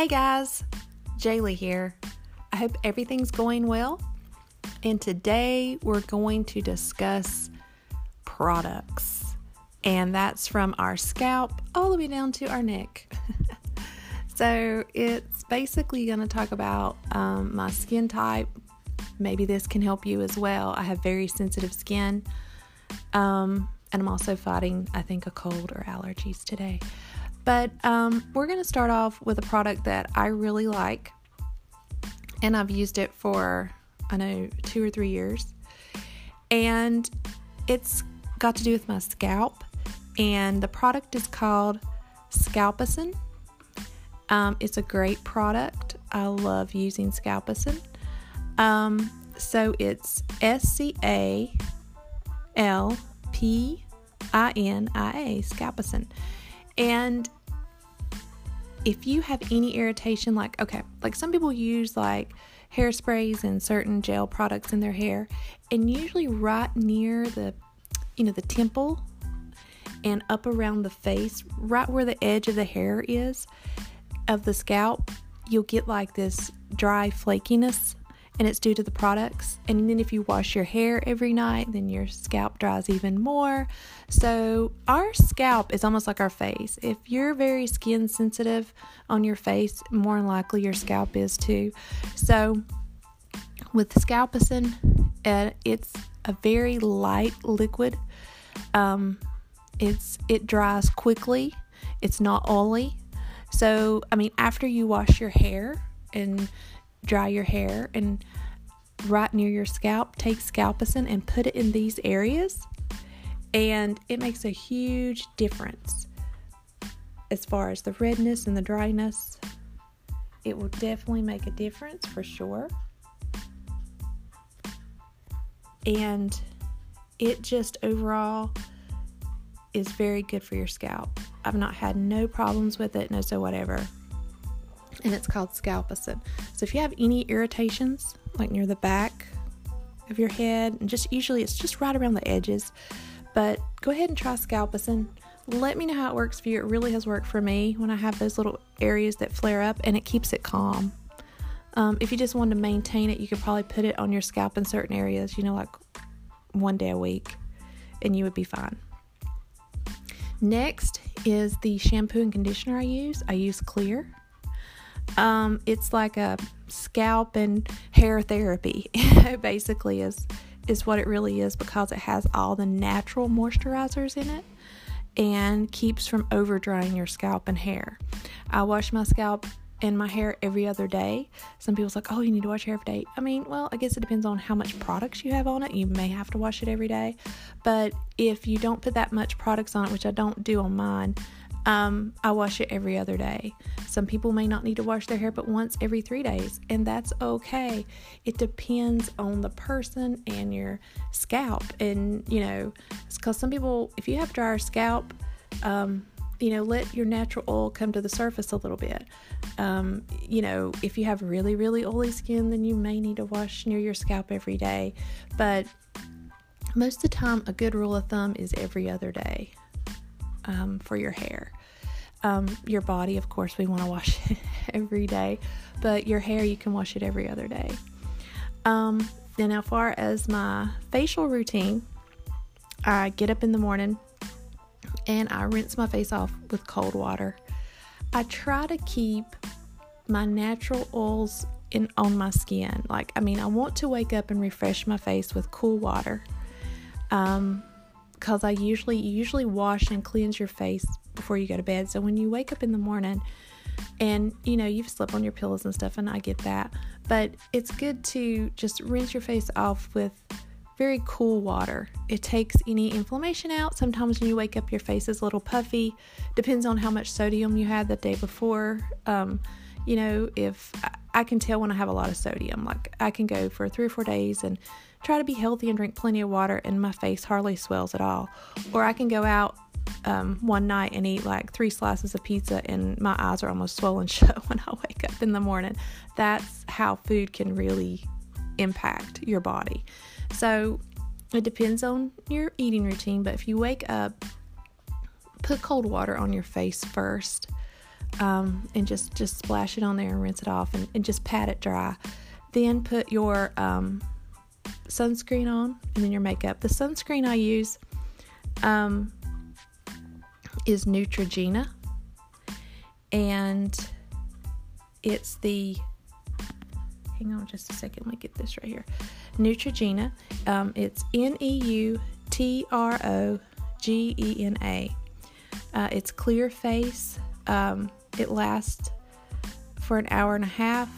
Hey guys, Jaylee here. I hope everything's going well. And today we're going to discuss products, and that's from our scalp all the way down to our neck. so it's basically going to talk about um, my skin type. Maybe this can help you as well. I have very sensitive skin, um, and I'm also fighting, I think, a cold or allergies today. But um, we're going to start off with a product that I really like, and I've used it for, I know, two or three years. And it's got to do with my scalp, and the product is called Scalpicin. Um, it's a great product. I love using Scalpicin. Um, so it's S C A L P I N I A, Scalpicin. And if you have any irritation, like, okay, like some people use like hairsprays and certain gel products in their hair, and usually right near the, you know, the temple and up around the face, right where the edge of the hair is of the scalp, you'll get like this dry flakiness and it's due to the products. And then if you wash your hair every night, then your scalp dries even more. So, our scalp is almost like our face. If you're very skin sensitive on your face, more than likely your scalp is too. So, with Scalpicin, uh, it's a very light liquid. Um, it's it dries quickly. It's not oily. So, I mean, after you wash your hair and dry your hair and right near your scalp, take Scalpicin and put it in these areas, and it makes a huge difference as far as the redness and the dryness. It will definitely make a difference for sure. And it just overall is very good for your scalp. I've not had no problems with it, no so whatever and it's called Scalpicin. So if you have any irritations, like near the back of your head, and just usually it's just right around the edges, but go ahead and try Scalpicin. Let me know how it works for you. It really has worked for me when I have those little areas that flare up, and it keeps it calm. Um, if you just want to maintain it, you could probably put it on your scalp in certain areas, you know, like one day a week, and you would be fine. Next is the shampoo and conditioner I use. I use Clear. Um, it's like a scalp and hair therapy. basically is is what it really is because it has all the natural moisturizers in it and keeps from over drying your scalp and hair. I wash my scalp and my hair every other day. Some people's like, oh, you need to wash your hair every day. I mean, well, I guess it depends on how much products you have on it. You may have to wash it every day. But if you don't put that much products on it, which I don't do on mine, um, I wash it every other day. Some people may not need to wash their hair but once every three days, and that's okay. It depends on the person and your scalp. And, you know, because some people, if you have drier scalp, um, you know, let your natural oil come to the surface a little bit. Um, you know, if you have really, really oily skin, then you may need to wash near your scalp every day. But most of the time, a good rule of thumb is every other day um, for your hair. Um, your body, of course, we want to wash it every day, but your hair, you can wash it every other day. Um, and as far as my facial routine, I get up in the morning and I rinse my face off with cold water. I try to keep my natural oils in on my skin. Like, I mean, I want to wake up and refresh my face with cool water. Um, because I usually usually wash and cleanse your face before you go to bed. So when you wake up in the morning and you know you've slept on your pillows and stuff and I get that, but it's good to just rinse your face off with very cool water. It takes any inflammation out. Sometimes when you wake up your face is a little puffy. Depends on how much sodium you had the day before. Um, you know, if I can tell when I have a lot of sodium, like I can go for three or four days and try to be healthy and drink plenty of water, and my face hardly swells at all. Or I can go out um, one night and eat like three slices of pizza, and my eyes are almost swollen shut when I wake up in the morning. That's how food can really impact your body. So it depends on your eating routine, but if you wake up, put cold water on your face first. um, and just just splash it on there and rinse it off and, and just pat it dry. Then put your um, sunscreen on and then your makeup. The sunscreen I use um, is Neutrogena. And it's the hang on just a second let me get this right here. Neutrogena um, it's N-E-U-T-R-O-G-E-N-A uh, it's clear face. Um, it lasts for an hour and a half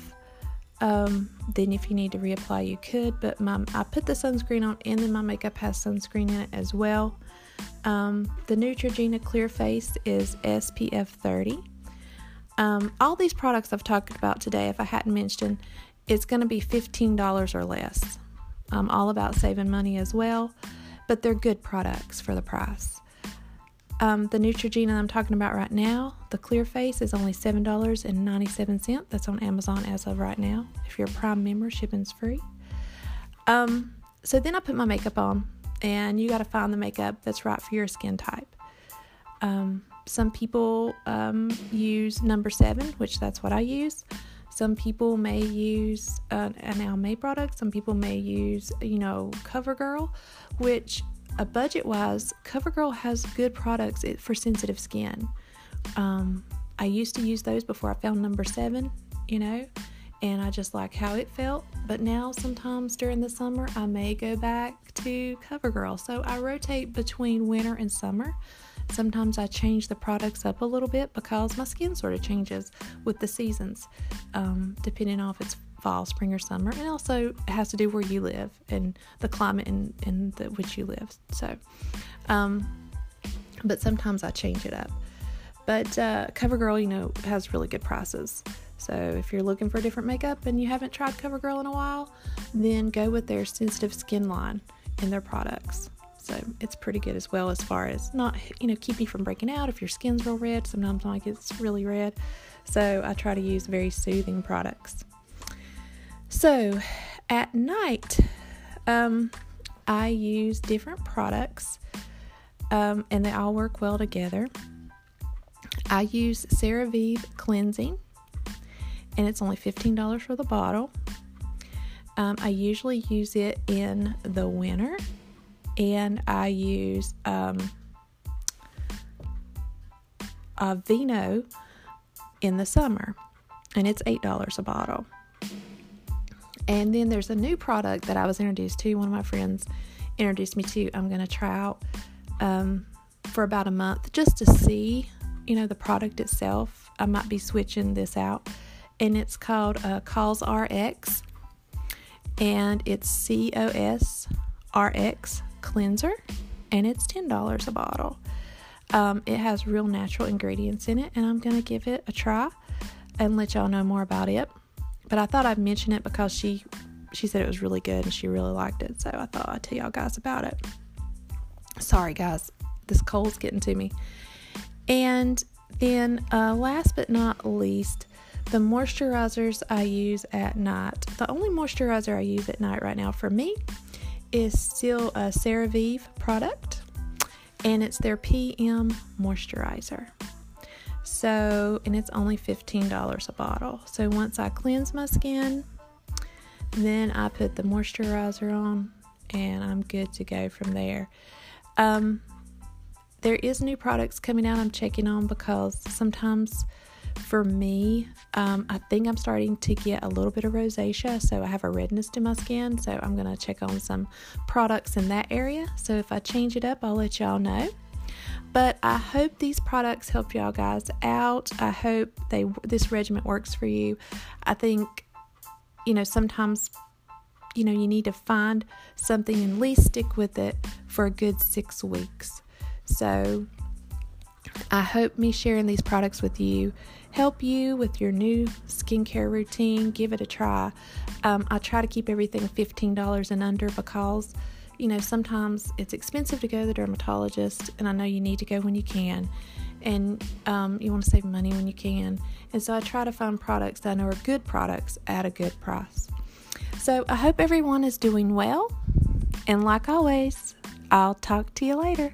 um, then if you need to reapply you could but my, I put the sunscreen on and then my makeup has sunscreen in it as well um, the Neutrogena Clear Face is SPF 30 um, all these products I've talked about today, if I hadn't mentioned, it's going to be $15 or less. I'm all about saving money as well, but they're good products for the price. Um, the Neutrogena I'm talking about right now, the Clear Face, is only $7.97. That's on Amazon as of right now. If you're a Prime member, shipping's free. Um, so then I put my makeup on, and you got to find the makeup that's right for your skin type. Um, some people um, use number seven, which that's what I use. Some people may use uh, an Almay product. Some people may use, you know, CoverGirl, which uh, budget wise, CoverGirl has good products for sensitive skin. Um, I used to use those before I found number seven, you know, and I just like how it felt. But now, sometimes during the summer, I may go back to CoverGirl. So I rotate between winter and summer. Sometimes I change the products up a little bit because my skin sort of changes with the seasons, um, depending on if it's fall, spring, or summer. And also, it has to do where you live and the climate in, in the, which you live. So, um, but sometimes I change it up. But uh, CoverGirl, you know, has really good prices. So if you're looking for different makeup and you haven't tried CoverGirl in a while, then go with their sensitive skin line and their products. So it's pretty good as well as far as not, you know, keep you from breaking out if your skin's real red. Sometimes mine gets really red. So I try to use very soothing products. So at night, um, I use different products um, and they all work well together. I use CeraVe cleansing and it's only $15 for the bottle. Um, I usually use it in the winter and I use um, Aveeno in the summer, and it's $8 a bottle. And then there's a new product that I was introduced to, one of my friends introduced me to. I'm going to try out um, for about a month just to see, you know, the product itself. I might be switching this out. And it's called uh, Cos RX, and it's C O S R X cleanser and it's $10 a bottle. Um, it has real natural ingredients in it, and I'm going to give it a try and let y'all know more about it. But I thought I'd mention it because she she said it was really good and she really liked it, so I thought I'd tell y'all guys about it. Sorry, guys, this cold's getting to me. And then, uh, last but not least, the moisturizers I use at night. The only moisturizer I use at night right now for me is still a CeraVe product and it's their PM moisturizer. So, and it's only $15 a bottle. So, once I cleanse my skin, then I put the moisturizer on and I'm good to go from there. Um, there is new products coming out I'm checking on because sometimes for me, um, I think I'm starting to get a little bit of rosacea, so I have a redness to my skin. So I'm going to check on some products in that area. So if I change it up, I'll let y'all know. But I hope these products help y'all guys out. I hope they this regimen works for you. I think you know sometimes you know you need to find something and at least stick with it for a good six weeks. So I hope me sharing these products with you help you with your new skincare routine, give it a try. Um, I try to keep everything $15 and under because, you know, sometimes it's expensive to go to the dermatologist, and I know you need to go when you can, and um, you want to save money when you can. And so I try to find products that I know are good products at a good price. So I hope everyone is doing well, and like always, I'll talk to you later.